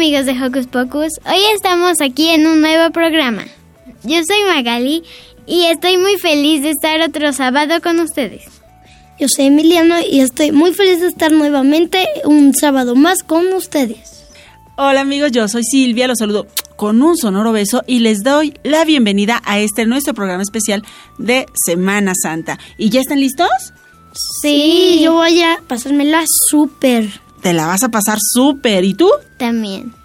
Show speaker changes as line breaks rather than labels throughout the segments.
amigos de Hocus Pocus, hoy estamos aquí en un nuevo programa. Yo soy Magali y estoy muy feliz de estar otro sábado con ustedes.
Yo soy Emiliano y estoy muy feliz de estar nuevamente un sábado más con ustedes.
Hola amigos, yo soy Silvia, los saludo con un sonoro beso y les doy la bienvenida a este nuestro programa especial de Semana Santa. ¿Y ya están listos?
Sí, yo voy a pasármela súper.
Te la vas a pasar súper. ¿Y tú?
También.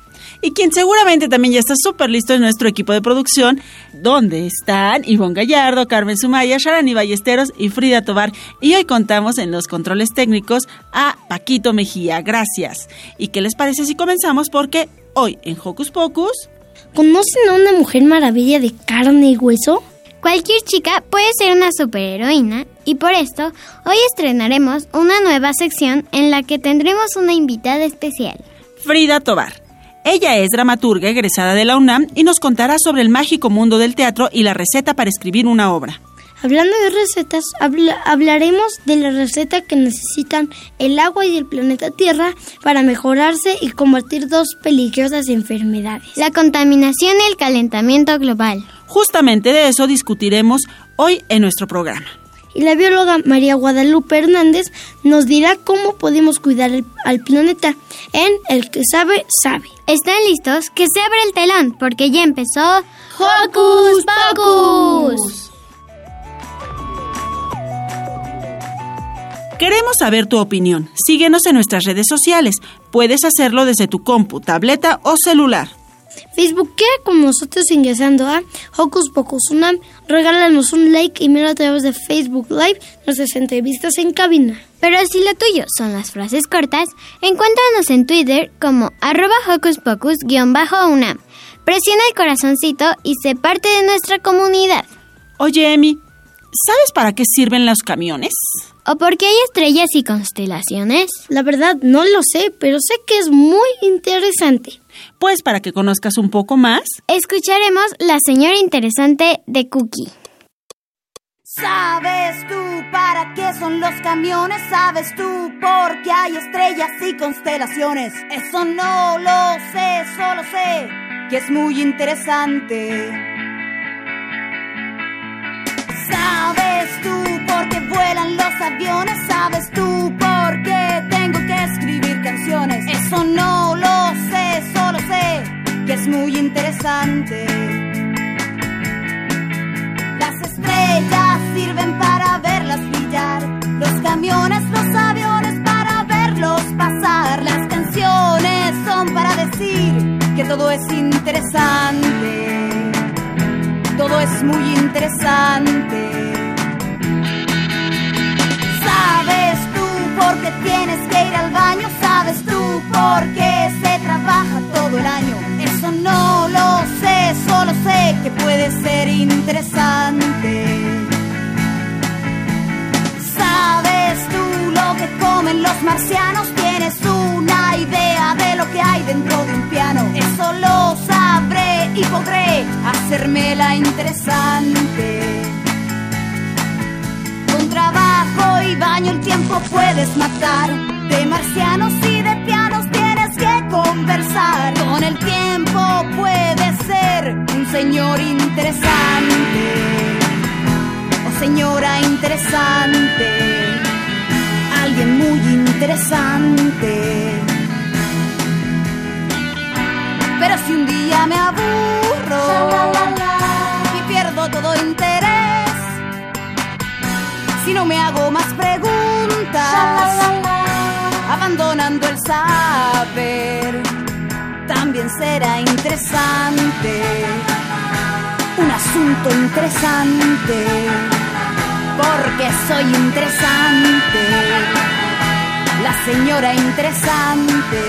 Y quien seguramente también ya está súper listo es nuestro equipo de producción, donde están Ivonne Gallardo, Carmen Sumaya, Sharani Ballesteros y Frida Tobar. Y hoy contamos en los controles técnicos a Paquito Mejía. Gracias. ¿Y qué les parece si comenzamos? Porque hoy en Hocus Pocus...
¿Conocen a una mujer maravilla de carne y hueso?
Cualquier chica puede ser una superheroína y por esto hoy estrenaremos una nueva sección en la que tendremos una invitada especial.
Frida Tobar. Ella es dramaturga egresada de la UNAM y nos contará sobre el mágico mundo del teatro y la receta para escribir una obra.
Hablando de recetas, habla- hablaremos de la receta que necesitan el agua y el planeta Tierra para mejorarse y combatir dos peligrosas enfermedades.
La contaminación y el calentamiento global.
Justamente de eso discutiremos hoy en nuestro programa.
Y la bióloga María Guadalupe Hernández nos dirá cómo podemos cuidar el- al planeta en El que sabe, sabe.
¿Están listos? Que se abra el telón porque ya empezó Hocus Pocus.
Queremos saber tu opinión. Síguenos en nuestras redes sociales. Puedes hacerlo desde tu compu, tableta o celular.
Facebookea con nosotros ingresando a Hocus Pocus Unam. Regálanos un like y mira a través de Facebook Live nuestras entrevistas en cabina.
Pero si lo tuyo son las frases cortas, encuéntranos en Twitter como arroba Hocus Pocus-UNAM. Presiona el corazoncito y sé parte de nuestra comunidad.
Oye, Emi, ¿sabes para qué sirven los camiones?
¿O porque hay estrellas y constelaciones?
La verdad no lo sé, pero sé que es muy interesante.
Pues para que conozcas un poco más,
Escucharemos La Señora Interesante de Cookie.
¿Sabes tú para qué son los camiones? ¿Sabes tú por qué hay estrellas y constelaciones? Eso no lo sé, solo sé que es muy interesante. ¿Sabes tú por qué vuelan los aviones? ¿Sabes tú por qué tengo que escribir canciones? Eso no lo sé, muy interesante. Las estrellas sirven para verlas brillar, los camiones, los aviones para verlos pasar, las canciones son para decir que todo es interesante, todo es muy interesante. ¿Sabes tú por qué tienes que ir al baño? ¿Sabes tú por qué se trabaja todo el año? No lo sé, solo sé que puede ser interesante. ¿Sabes tú lo que comen los marcianos? ¿Tienes una idea de lo que hay dentro de un piano? Eso lo sabré y podré hacérmela interesante. Con trabajo y baño el tiempo puedes matar. De marcianos y que conversar. Con el tiempo puedes ser un señor interesante. O señora interesante. Alguien muy interesante. si un día me aburro y pierdo todo interés, si no me hago más preguntas, abandonando el saber, también será interesante, un asunto interesante, porque soy interesante, la señora interesante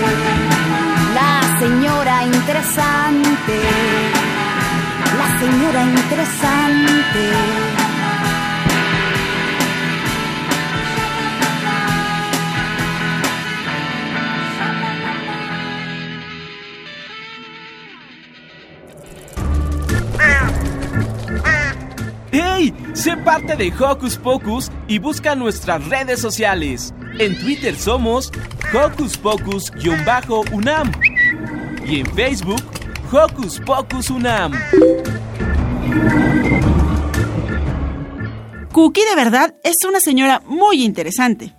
la señora interesante, la señora interesante.
Parte de Hocus Pocus y busca nuestras redes sociales. En Twitter somos Hocus Pocus-UNAM y en Facebook Hocus Pocus UNAM.
Cookie de verdad es una señora muy interesante.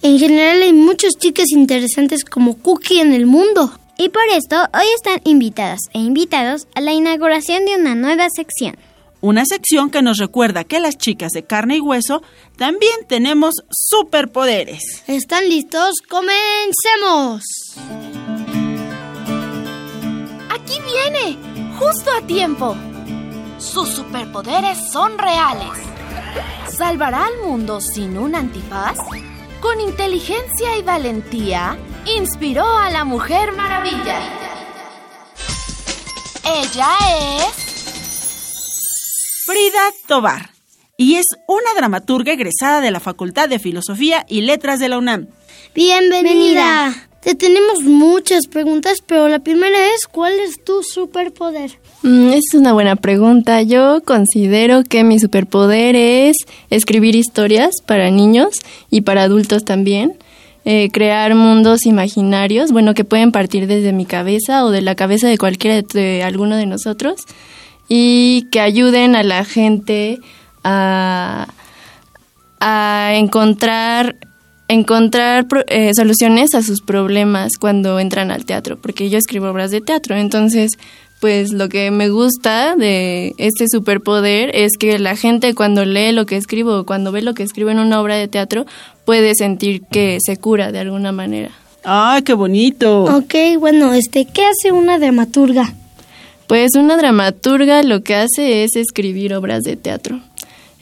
En general hay muchas chicas interesantes como Cookie en el mundo.
Y por esto hoy están invitadas e invitados a la inauguración de una nueva sección.
Una sección que nos recuerda que las chicas de carne y hueso también tenemos superpoderes.
¿Están listos? ¡Comencemos!
Aquí viene, justo a tiempo. Sus superpoderes son reales. ¿Salvará al mundo sin un antifaz? Con inteligencia y valentía, inspiró a la Mujer Maravilla. Ella es...
Frida Tobar. Y es una dramaturga egresada de la Facultad de Filosofía y Letras de la UNAM.
Bienvenida. Te tenemos muchas preguntas, pero la primera es, ¿cuál es tu superpoder?
Mm, es una buena pregunta. Yo considero que mi superpoder es escribir historias para niños y para adultos también. Eh, crear mundos imaginarios, bueno, que pueden partir desde mi cabeza o de la cabeza de cualquiera de alguno de nosotros y que ayuden a la gente a, a encontrar encontrar eh, soluciones a sus problemas cuando entran al teatro, porque yo escribo obras de teatro, entonces pues lo que me gusta de este superpoder es que la gente cuando lee lo que escribo o cuando ve lo que escribo en una obra de teatro puede sentir que se cura de alguna manera.
¡Ay, qué bonito!
Ok, bueno, este, ¿qué hace una dramaturga?
Pues una dramaturga lo que hace es escribir obras de teatro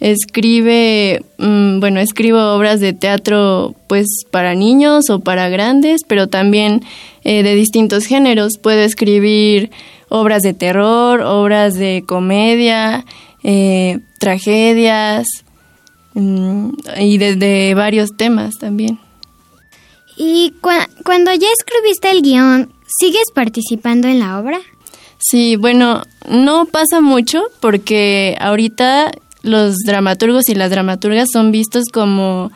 escribe, mm, bueno, escribo obras de teatro pues para niños o para grandes, pero también eh, de distintos géneros. Puedo escribir obras de terror, obras de comedia, eh, tragedias mm, y de, varios temas también.
¿Y cuando ya escribiste el guion, sigues participando en la obra?
Sí, bueno, no pasa mucho porque ahorita los dramaturgos y las dramaturgas son vistos como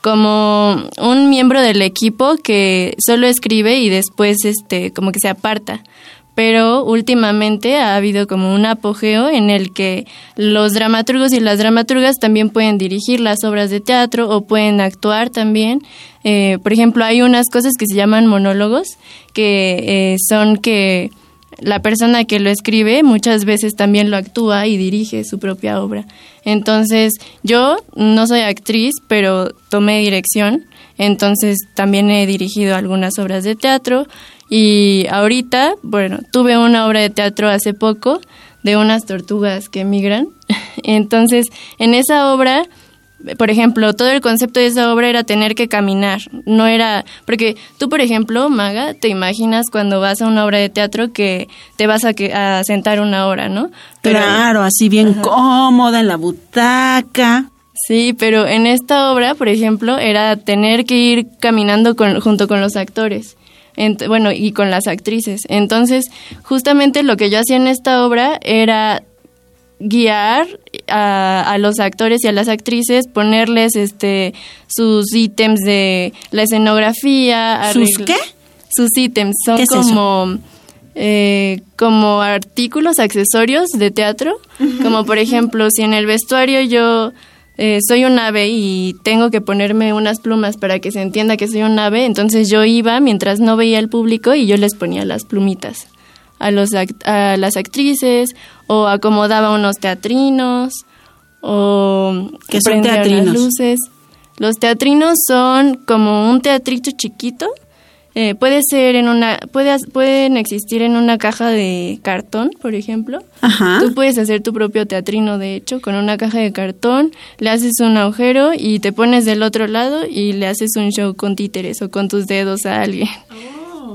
como un miembro del equipo que solo escribe y después este como que se aparta pero últimamente ha habido como un apogeo en el que los dramaturgos y las dramaturgas también pueden dirigir las obras de teatro o pueden actuar también. Eh, por ejemplo, hay unas cosas que se llaman monólogos, que eh, son que la persona que lo escribe muchas veces también lo actúa y dirige su propia obra. Entonces, yo no soy actriz, pero tomé dirección, entonces también he dirigido algunas obras de teatro y ahorita, bueno, tuve una obra de teatro hace poco de unas tortugas que emigran. Entonces, en esa obra por ejemplo, todo el concepto de esa obra era tener que caminar, no era, porque tú, por ejemplo, Maga, te imaginas cuando vas a una obra de teatro que te vas a, a sentar una hora, ¿no?
claro, así bien cómoda en la butaca.
Sí, pero en esta obra, por ejemplo, era tener que ir caminando con, junto con los actores. bueno, y con las actrices. Entonces, justamente lo que yo hacía en esta obra era guiar a, los actores y a las actrices, ponerles este sus ítems de la escenografía.
¿Sus qué?
Sus ítems son como eh, como artículos, accesorios de teatro, como por ejemplo si en el vestuario yo eh, soy un ave y tengo que ponerme unas plumas para que se entienda que soy un ave, entonces yo iba mientras no veía al público y yo les ponía las plumitas a, los, a las actrices o acomodaba unos teatrinos o
que son teatrinos?
las luces. Los teatrinos son como un teatrito chiquito. Eh, puede ser en una, puede, pueden existir en una caja de cartón, por ejemplo.
Ajá.
Tú puedes hacer tu propio teatrino, de hecho, con una caja de cartón, le haces un agujero y te pones del otro lado y le haces un show con títeres o con tus dedos a alguien.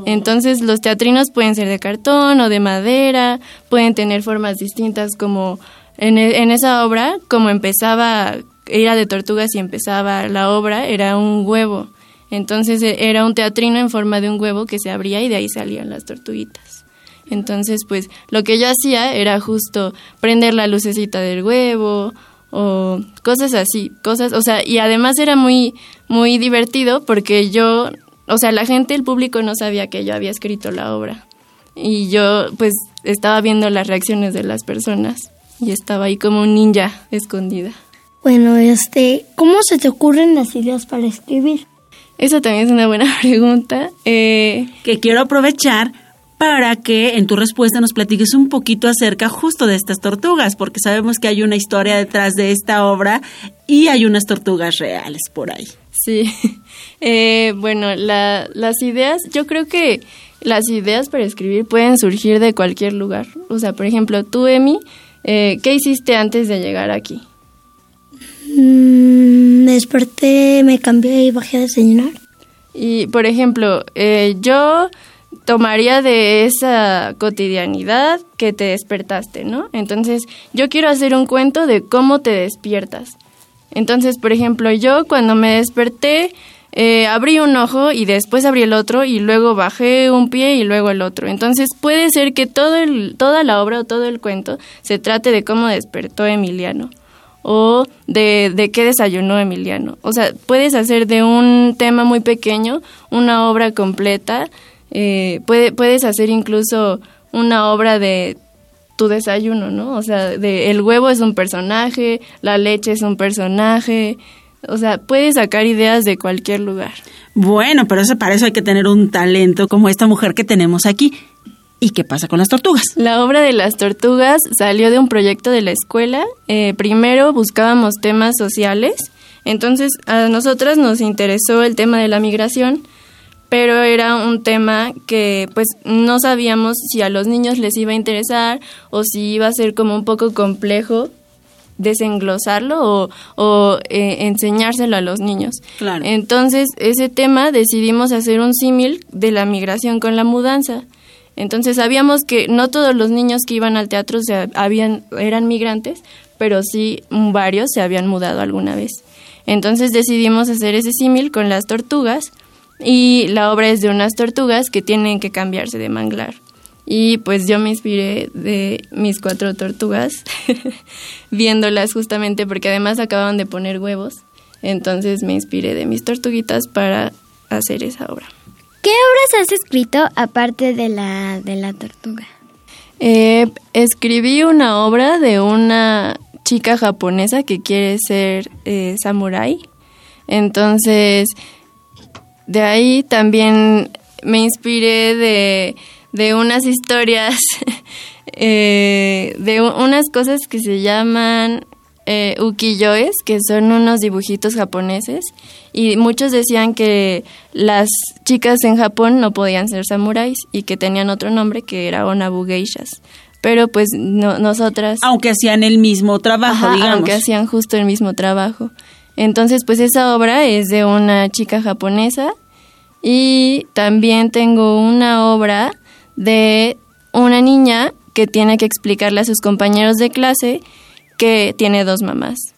Entonces los teatrinos pueden ser de cartón o de madera, pueden tener formas distintas como en, e, esa obra, como empezaba, era de tortugas y empezaba la obra, era un huevo. Entonces e, era un teatrino en forma de un huevo que se abría y de ahí salían las tortuguitas. Entonces, pues lo que yo hacía era justo prender la lucecita del huevo o cosas así, cosas, o sea, y además era muy muy divertido porque yo o sea, la gente, el público no sabía que yo había escrito la obra. Y yo pues estaba viendo las reacciones de las personas y estaba ahí como un ninja escondida.
Bueno, este, ¿cómo se te ocurren las ideas para escribir?
Esa también es una buena pregunta. Eh,
que quiero aprovechar para que en tu respuesta nos platiques un poquito acerca justo de estas tortugas, porque sabemos que hay una historia detrás de esta obra y hay unas tortugas reales por ahí.
Sí, eh, bueno, la, las ideas, yo creo que las ideas para escribir pueden surgir de cualquier lugar. O sea, por ejemplo, tú, Emi, eh, ¿qué hiciste antes de llegar aquí?
Mm, desperté, me cambié y bajé a desayunar.
Y, por ejemplo, eh, yo tomaría de esa cotidianidad que te despertaste, ¿no? Entonces, yo quiero hacer un cuento de cómo te despiertas. Entonces, por ejemplo, yo cuando me desperté, eh, abrí un ojo y después abrí el otro y luego bajé un pie y luego el otro. Entonces puede ser que todo el, toda la obra o todo el cuento se trate de cómo despertó Emiliano o de, de qué desayunó Emiliano. O sea, puedes hacer de un tema muy pequeño una obra completa. Eh, puede, puedes hacer incluso una obra de tu desayuno, ¿no? O sea, de, el huevo es un personaje, la leche es un personaje, o sea, puedes sacar ideas de cualquier lugar.
Bueno, pero eso, para eso hay que tener un talento como esta mujer que tenemos aquí. ¿Y qué pasa con las tortugas?
La obra de las tortugas salió de un proyecto de la escuela. Eh, primero buscábamos temas sociales, entonces a nosotras nos interesó el tema de la migración pero era un tema que pues no sabíamos si a los niños les iba a interesar o si iba a ser como un poco complejo desenglosarlo o, o eh, enseñárselo a los niños.
Claro.
Entonces, ese tema decidimos hacer un símil de la migración con la mudanza. Entonces, sabíamos que no todos los niños que iban al teatro se habían, eran migrantes, pero sí varios se habían mudado alguna vez. Entonces, decidimos hacer ese símil con las tortugas y la obra es de unas tortugas que tienen que cambiarse de manglar. Y pues yo me inspiré de mis cuatro tortugas, viéndolas justamente porque además acababan de poner huevos. Entonces me inspiré de mis tortuguitas para hacer esa obra.
¿Qué obras has escrito aparte de la, de la tortuga?
Eh, escribí una obra de una chica japonesa que quiere ser eh, samurái. Entonces de ahí también me inspiré de, de unas historias, eh, de unas cosas que se llaman eh, ukiyoes, que son unos dibujitos japoneses, y muchos decían que las chicas en Japón no podían ser samuráis y que tenían otro nombre que era onabu geishas. Pero pues no, nosotras...
Aunque hacían el mismo trabajo, digamos.
Aunque hacían justo el mismo trabajo. Entonces, pues esa obra es de una chica japonesa y también tengo una obra de una niña que tiene que explicarle a sus compañeros de clase que tiene dos mamás.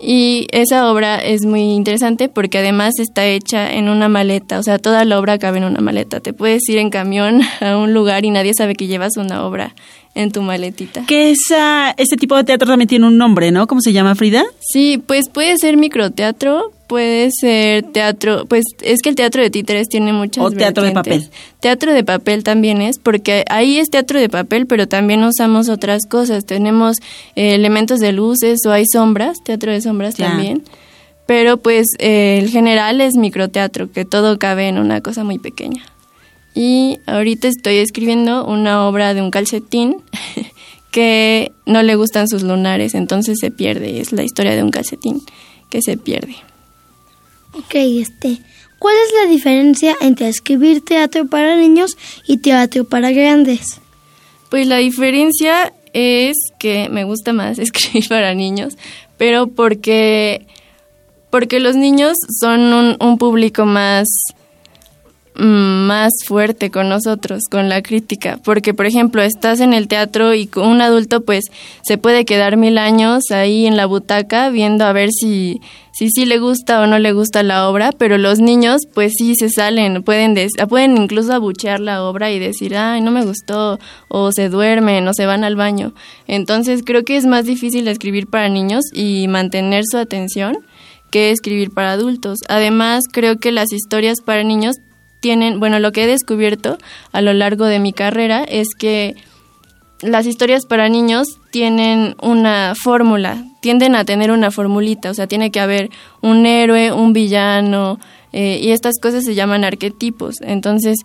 Y esa obra es muy interesante porque además está hecha en una maleta, o sea, toda la obra cabe en una maleta. Te puedes ir en camión a un lugar y nadie sabe que llevas una obra en tu maletita.
Que esa, ese tipo de teatro también tiene un nombre, ¿no? ¿Cómo se llama, Frida?
Sí, pues puede ser microteatro, puede ser teatro, pues es que el teatro de títeres tiene muchas
O teatro de papel.
Teatro de papel también es, porque ahí es teatro de papel, pero también usamos otras cosas. Tenemos eh, elementos de luces o hay sombras, teatro de sombras también. Pero pues eh, el general es microteatro, que todo cabe en una cosa muy pequeña. Y ahorita estoy escribiendo una obra de un calcetín que no le gustan sus lunares, entonces se pierde. Es la historia de un calcetín que se pierde.
Ok, este, ¿cuál es la diferencia entre escribir teatro para niños y teatro para grandes?
Pues la diferencia es que me gusta más escribir para niños, pero porque, porque los niños son un, un público más más fuerte con nosotros, con la crítica, porque por ejemplo estás en el teatro y un adulto pues se puede quedar mil años ahí en la butaca viendo a ver si si sí le gusta o no le gusta la obra, pero los niños pues sí se salen, pueden pueden incluso abuchear la obra y decir, "Ay, no me gustó" o se duermen o se van al baño. Entonces, creo que es más difícil escribir para niños y mantener su atención que escribir para adultos. Además, creo que las historias para niños tienen, bueno, lo que he descubierto a lo largo de mi carrera es que las historias para niños tienen una fórmula, tienden a tener una formulita, o sea, tiene que haber un héroe, un villano, eh, y estas cosas se llaman arquetipos. Entonces,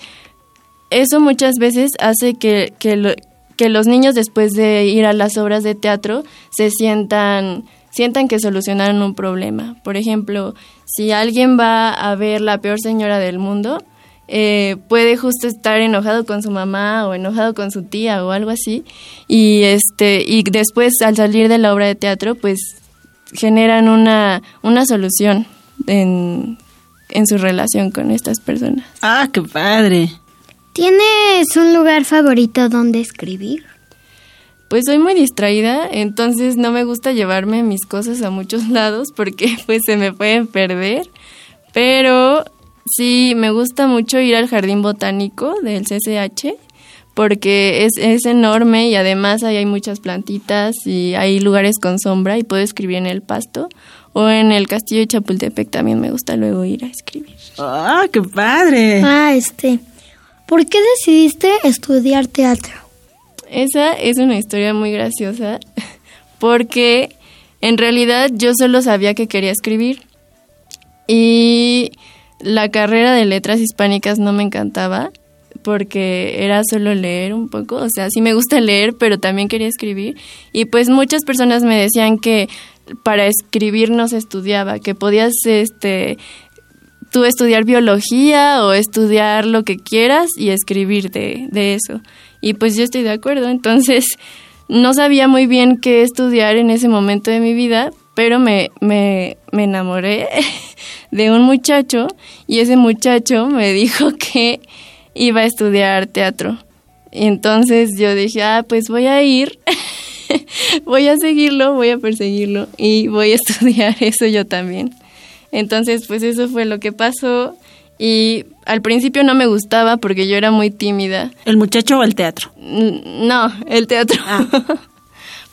eso muchas veces hace que, que, que los niños después de ir a las obras de teatro se sientan sientan que solucionaron un problema. Por ejemplo, si alguien va a ver La peor señora del mundo, eh, puede justo estar enojado con su mamá o enojado con su tía o algo así y este y después al salir de la obra de teatro pues generan una, una solución en, en su relación con estas personas.
Ah, qué padre.
¿Tienes un lugar favorito donde escribir?
Pues soy muy distraída, entonces no me gusta llevarme mis cosas a muchos lados porque pues se me pueden perder, pero Sí, me gusta mucho ir al jardín botánico del CCH porque es, es enorme y además ahí hay muchas plantitas y hay lugares con sombra y puedo escribir en el pasto. O en el castillo de Chapultepec también me gusta luego ir a escribir.
¡Ah, qué padre!
Ah, este. ¿Por qué decidiste estudiar teatro?
Esa es una historia muy graciosa porque en realidad yo solo sabía que quería escribir. Y la carrera de letras hispánicas no me encantaba porque era solo leer un poco, o sea, sí me gusta leer, pero también quería escribir y pues muchas personas me decían que para escribir no se estudiaba, que podías este tú estudiar biología o estudiar lo que quieras y escribir de, de eso. Y pues yo estoy de acuerdo, entonces no sabía muy bien qué estudiar en ese momento de mi vida, pero me, me, me enamoré de un muchacho y ese muchacho me dijo que iba a estudiar teatro. Y entonces yo dije, ah, pues voy a ir, voy a seguirlo, voy a perseguirlo y voy a estudiar eso yo también. Entonces, pues eso fue lo que pasó y al principio no me gustaba porque yo era muy tímida.
¿El muchacho o el teatro?
No, el teatro. Ah.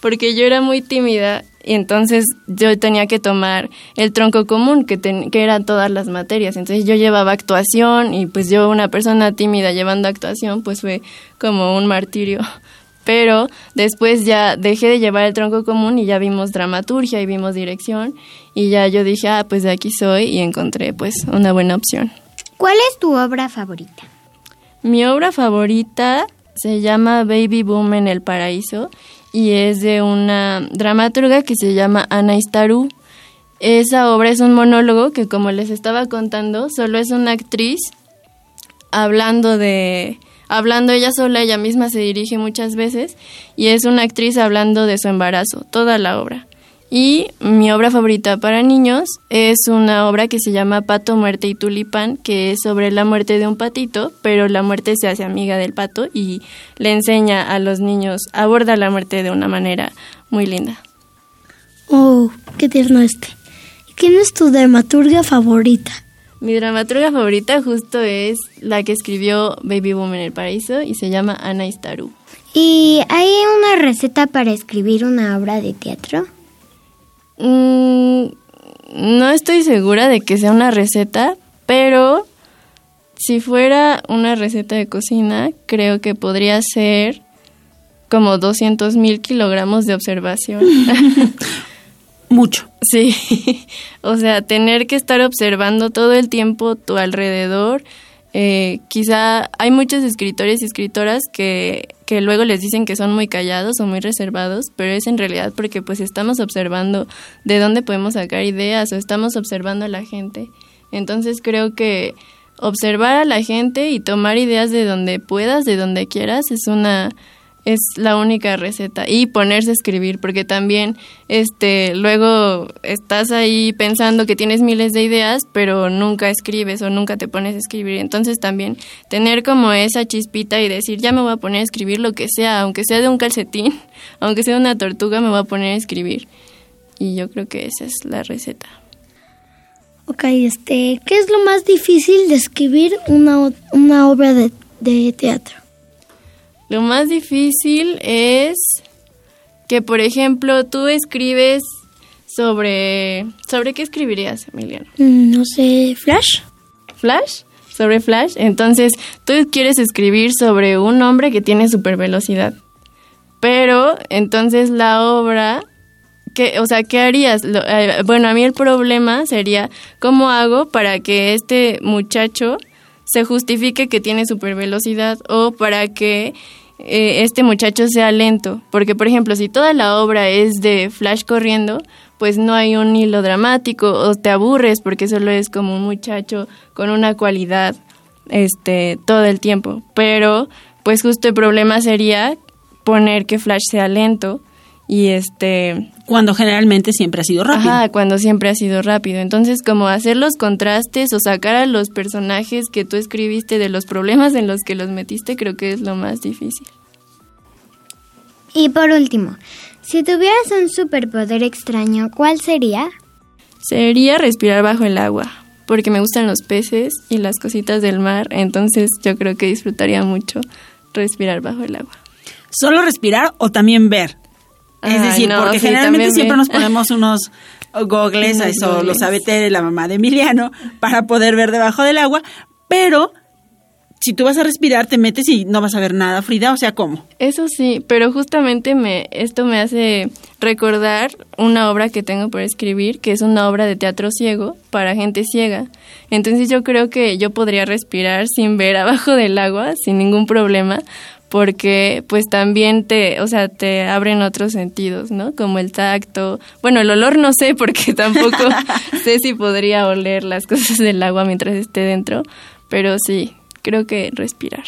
porque yo era muy tímida y entonces yo tenía que tomar el tronco común, que, que eran todas las materias. Entonces yo llevaba actuación y pues yo, una persona tímida llevando actuación, pues fue como un martirio. Pero después ya dejé de llevar el tronco común y ya vimos dramaturgia y vimos dirección y ya yo dije, ah, pues de aquí soy y encontré pues una buena opción.
¿Cuál es tu obra favorita?
Mi obra favorita se llama Baby Boom en el Paraíso y es de una dramaturga que se llama Ana Istaru. Esa obra es un monólogo que, como les estaba contando, solo es una actriz hablando de hablando ella sola, ella misma se dirige muchas veces y es una actriz hablando de su embarazo, toda la obra. Y mi obra favorita para niños es una obra que se llama Pato, Muerte y Tulipán, que es sobre la muerte de un patito, pero la muerte se hace amiga del pato y le enseña a los niños, aborda la muerte de una manera muy linda.
Oh, qué tierno este. ¿Quién es tu dramaturga favorita?
Mi dramaturga favorita justo es la que escribió Baby Boom en el Paraíso y se llama Ana Istaru.
¿Y hay una receta para escribir una obra de teatro?
Mm, no estoy segura de que sea una receta, pero si fuera una receta de cocina, creo que podría ser como 200 mil kilogramos de observación.
Mucho.
Sí, o sea, tener que estar observando todo el tiempo tu alrededor, eh, quizá hay muchos escritores y escritoras que, que luego les dicen que son muy callados o muy reservados, pero es en realidad porque pues estamos observando de dónde podemos sacar ideas o estamos observando a la gente. Entonces creo que observar a la gente y tomar ideas de donde puedas, de donde quieras, es una es la única receta. Y ponerse a escribir porque también este luego estás ahí pensando que tienes miles de ideas pero nunca escribes o nunca te pones a escribir. Entonces también tener como esa chispita y decir ya me voy a poner a escribir lo que sea aunque sea de un calcetín aunque sea de una tortuga me voy a poner a escribir y yo creo que esa es la receta.
Ok, este, ¿qué es lo más difícil de escribir una, una obra de, de teatro?
Lo más difícil es que, por ejemplo, tú escribes sobre... ¿Sobre qué escribirías, Emiliano?
Mm, No sé, Flash.
¿Flash? ¿Sobre Flash? Entonces, tú quieres escribir sobre un hombre que tiene super velocidad. Pero, entonces la obra... ¿qué, o sea, ¿qué harías? Lo- eh, bueno, a mí el problema sería, ¿cómo hago para que este muchacho se justifique que tiene super velocidad o para que eh, este muchacho sea lento. Porque, por ejemplo, si toda la obra es de Flash corriendo, pues no hay un hilo dramático o te aburres porque solo es como un muchacho con una cualidad este todo el tiempo. Pero, pues justo el problema sería poner que Flash sea lento y este
Cuando generalmente siempre ha sido rápido.
Ajá, cuando siempre ha sido rápido. Entonces, como hacer los contrastes o sacar a los personajes que tú escribiste de los problemas en los que los metiste, creo que es lo más difícil.
Y por último, si tuvieras un superpoder extraño, ¿cuál sería?
Sería respirar bajo el agua, porque me gustan los peces y las cositas del mar, entonces yo creo que disfrutaría mucho respirar bajo el agua.
¿Solo respirar o también ver? Es
Ay,
decir,
no,
porque
sí,
generalmente siempre nos ponemos unos gogles, eso lo sabe Tere, la mamá de Emiliano, para poder ver debajo del agua, pero si tú vas a respirar, te metes y no vas a ver nada, Frida, o sea, ¿cómo?
Eso sí, pero justamente me esto me hace recordar una obra que tengo por escribir, que es una obra de teatro ciego para gente ciega. Entonces yo creo que yo podría respirar sin ver abajo del agua sin ningún problema, porque pues también te, o sea, te abren otros sentidos, ¿no? Como el tacto. Bueno, el olor no sé porque tampoco sé si podría oler las cosas del agua mientras esté dentro, pero sí, creo que respirar.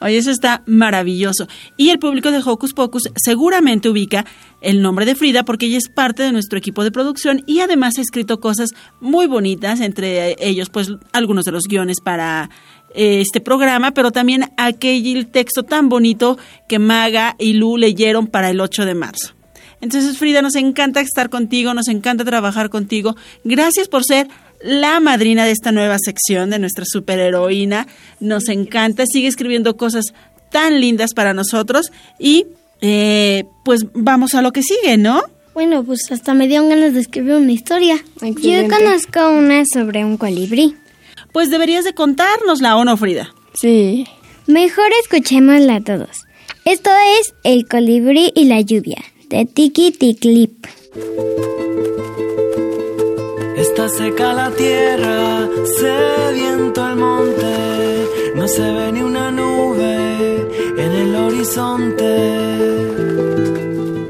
Oye, eso está maravilloso. Y el público de Hocus Pocus seguramente ubica el nombre de Frida porque ella es parte de nuestro equipo de producción y además ha escrito cosas muy bonitas, entre ellos pues algunos de los guiones para este programa, pero también aquel texto tan bonito que Maga y Lu leyeron para el 8 de marzo. Entonces, Frida, nos encanta estar contigo, nos encanta trabajar contigo. Gracias por ser la madrina de esta nueva sección de nuestra superheroína. Nos encanta, sigue escribiendo cosas tan lindas para nosotros y eh, pues vamos a lo que sigue, ¿no?
Bueno, pues hasta me dieron ganas de escribir una historia.
Yo conozco una sobre un colibrí.
Pues deberías de contárnosla, ¿o no, Frida?
Sí.
Mejor escuchémosla todos. Esto es El colibrí y la lluvia, de Tiki Ticlip.
Está seca la tierra, sediento el monte, no se ve ni una nube en el horizonte.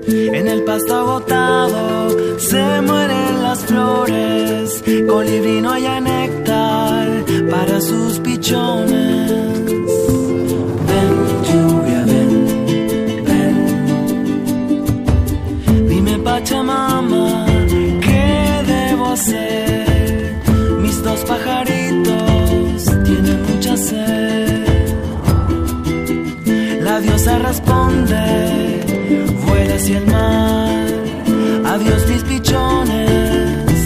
En el pasto agotado se mueren las flores, colibrí no haya néctar para sus pichones. Ven, lluvia, ven, ven. Dime, Pachamama, ¿qué debo hacer? Mis dos pajaritos tienen mucha sed. La diosa responde, vuela hacia el mar. Adiós mis pichones,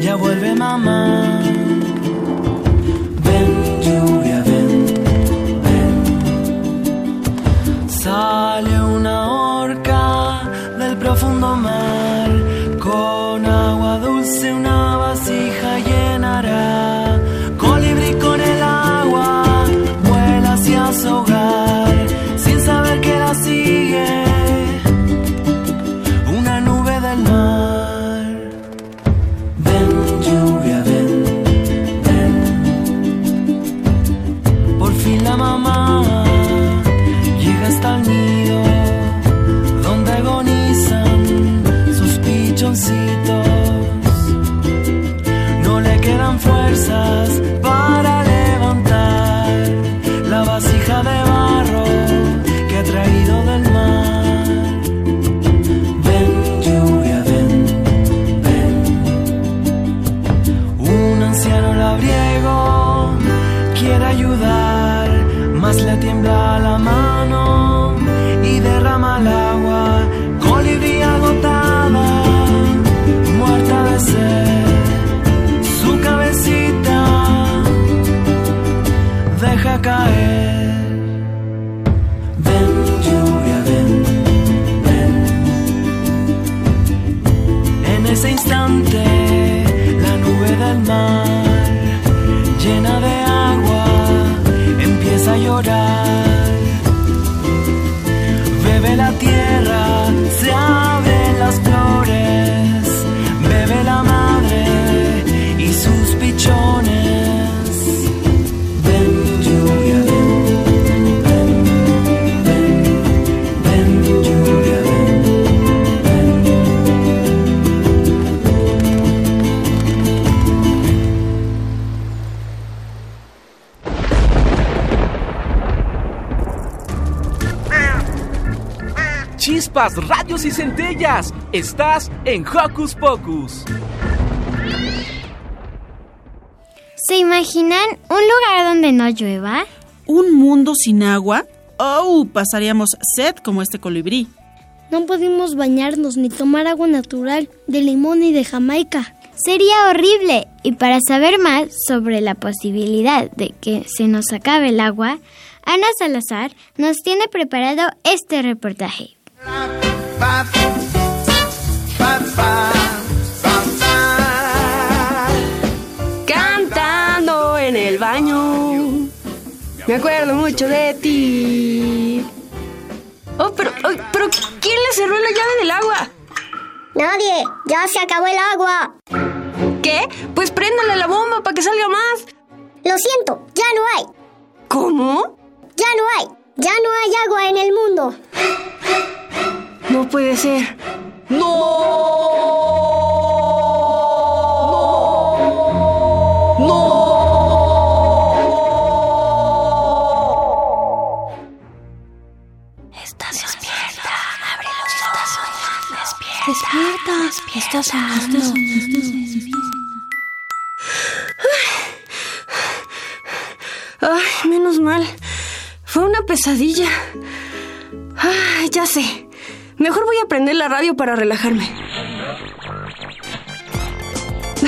ya vuelve mamá.
Chispas, radios y centellas. Estás en Hocus Pocus.
¿Se imaginan un lugar donde no llueva?
¿Un mundo sin agua? Oh, pasaríamos sed como este colibrí.
No podemos bañarnos ni tomar agua natural de limón y de Jamaica.
Sería horrible. Y para saber más sobre la posibilidad de que se nos acabe el agua, Ana Salazar nos tiene preparado este reportaje.
Cantando en el baño. Me acuerdo mucho de ti. Oh, pero, oh, pero ¿quién le cerró la llave del agua?
Nadie, ya se acabó el agua.
¿Qué? Pues préndale la bomba para que salga más.
Lo siento, ya no hay.
¿Cómo?
Ya no hay. Ya no hay agua en el mundo.
No puede ser.
Estás despierta. Abre los ojos. Despierta. Despierta. Estás soñando.
Ay, menos mal. Fue una pesadilla. Ay, ya sé. Mejor voy a prender la radio para relajarme.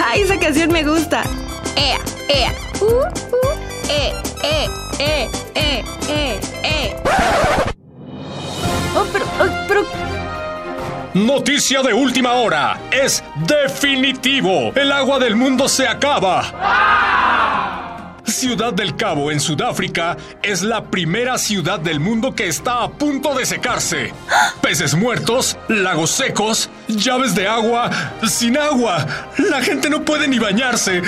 Ay, esa canción me gusta. Ea, ea. Uh, uh, eh, eh, eh, eh, eh, eh. Oh, pero, oh, pero,
Noticia de última hora. Es definitivo. El agua del mundo se acaba. Ciudad del Cabo, en Sudáfrica, es la primera ciudad del mundo que está a punto de secarse. Peces muertos, lagos secos, llaves de agua, sin agua. La gente no puede ni bañarse.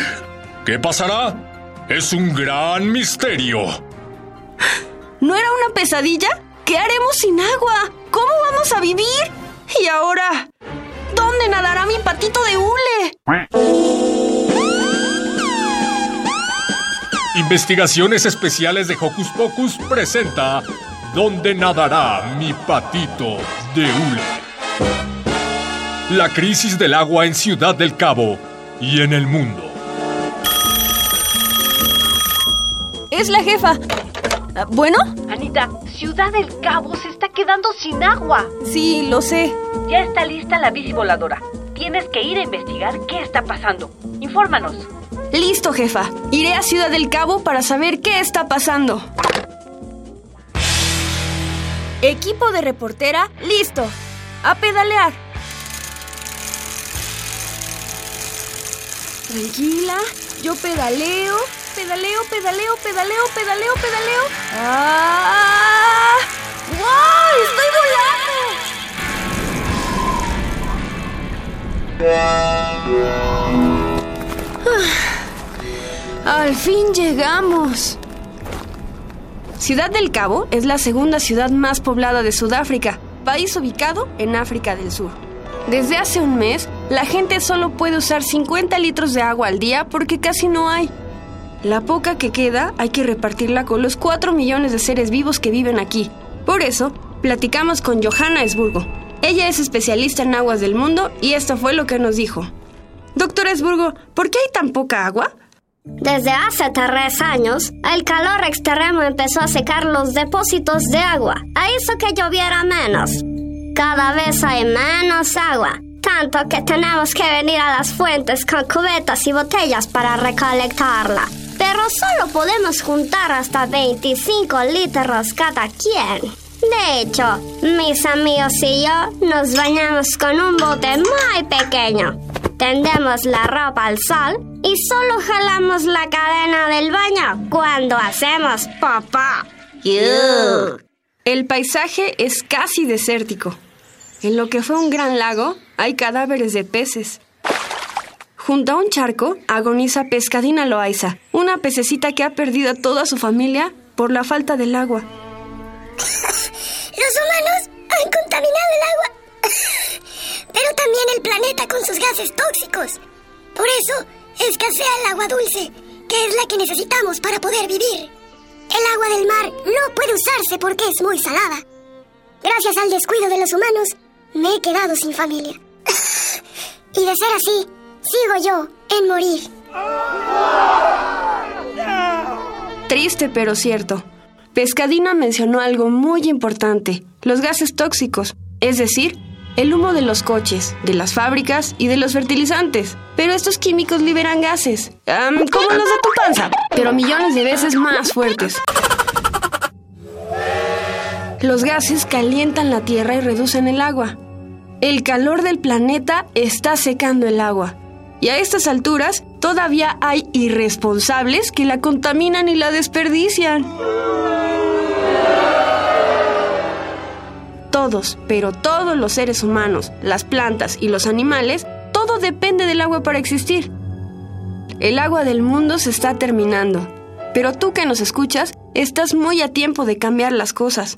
¿Qué pasará? Es un gran misterio.
¿no era una pesadilla? ¿Qué haremos sin agua? ¿Cómo vamos a vivir? Y ahora, ¿dónde nadará mi patito de hule?
Investigaciones Especiales de Hocus Pocus presenta ¿Dónde nadará mi patito de hule? La crisis del agua en Ciudad del Cabo y en el mundo.
Es la jefa. Ah, ¿Bueno?
Anita, Ciudad del Cabo se está quedando sin agua.
Sí, lo sé.
Ya está lista la bici voladora. Tienes que ir a investigar qué está pasando. Infórmanos.
Listo, jefa. Iré a Ciudad del Cabo para saber qué está pasando. Equipo de reportera, listo. A pedalear. Tranquila, yo pedaleo, pedaleo, pedaleo, pedaleo, pedaleo, pedaleo. ¡Ah! ¡Estoy volando! Al fin llegamos. Ciudad del Cabo es la segunda ciudad más poblada de Sudáfrica, país ubicado en África del Sur. Desde hace un mes, la gente solo puede usar 50 litros de agua al día porque casi no hay. La poca que queda hay que repartirla con los 4 millones de seres vivos que viven aquí. Por eso, platicamos con Johanna Esburgo. Ella es especialista en aguas del mundo y esto fue lo que nos dijo. Doctora Esburgo, ¿por qué hay tan poca agua?
Desde hace tres años, el calor extremo empezó a secar los depósitos de agua e hizo que lloviera menos. Cada vez hay menos agua, tanto que tenemos que venir a las fuentes con cubetas y botellas para recolectarla. Pero solo podemos juntar hasta 25 litros cada quien. De hecho, mis amigos y yo nos bañamos con un bote muy pequeño. Tendemos la ropa al sol y solo jalamos la cadena del baño cuando hacemos papá.
El paisaje es casi desértico. En lo que fue un gran lago hay cadáveres de peces. Junto a un charco agoniza Pescadina Loaiza, una pececita que ha perdido a toda su familia por la falta del agua.
Los humanos han contaminado el agua, pero también el planeta con sus gases tóxicos. Por eso escasea el agua dulce, que es la que necesitamos para poder vivir. El agua del mar no puede usarse porque es muy salada. Gracias al descuido de los humanos, me he quedado sin familia. y de ser así, sigo yo en morir.
Triste pero cierto. Pescadina mencionó algo muy importante, los gases tóxicos, es decir, el humo de los coches, de las fábricas y de los fertilizantes. Pero estos químicos liberan gases, como los de tu panza, pero millones de veces más fuertes. Los gases calientan la tierra y reducen el agua. El calor del planeta está secando el agua. Y a estas alturas todavía hay irresponsables que la contaminan y la desperdician. Todos, pero todos los seres humanos, las plantas y los animales, todo depende del agua para existir. El agua del mundo se está terminando, pero tú que nos escuchas, estás muy a tiempo de cambiar las cosas.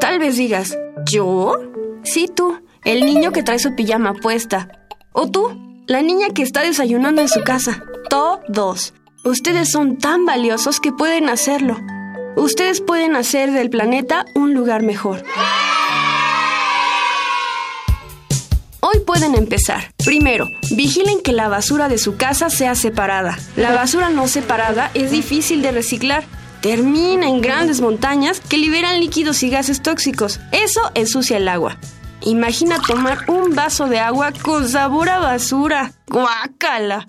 Tal vez digas, ¿yo? Sí, tú, el niño que trae su pijama puesta. O tú, la niña que está desayunando en su casa. Todos. Ustedes son tan valiosos que pueden hacerlo. Ustedes pueden hacer del planeta un lugar mejor. Hoy pueden empezar. Primero, vigilen que la basura de su casa sea separada. La basura no separada es difícil de reciclar. Termina en grandes montañas que liberan líquidos y gases tóxicos. Eso ensucia el agua. Imagina tomar un vaso de agua con sabor a basura. ¡Guácala!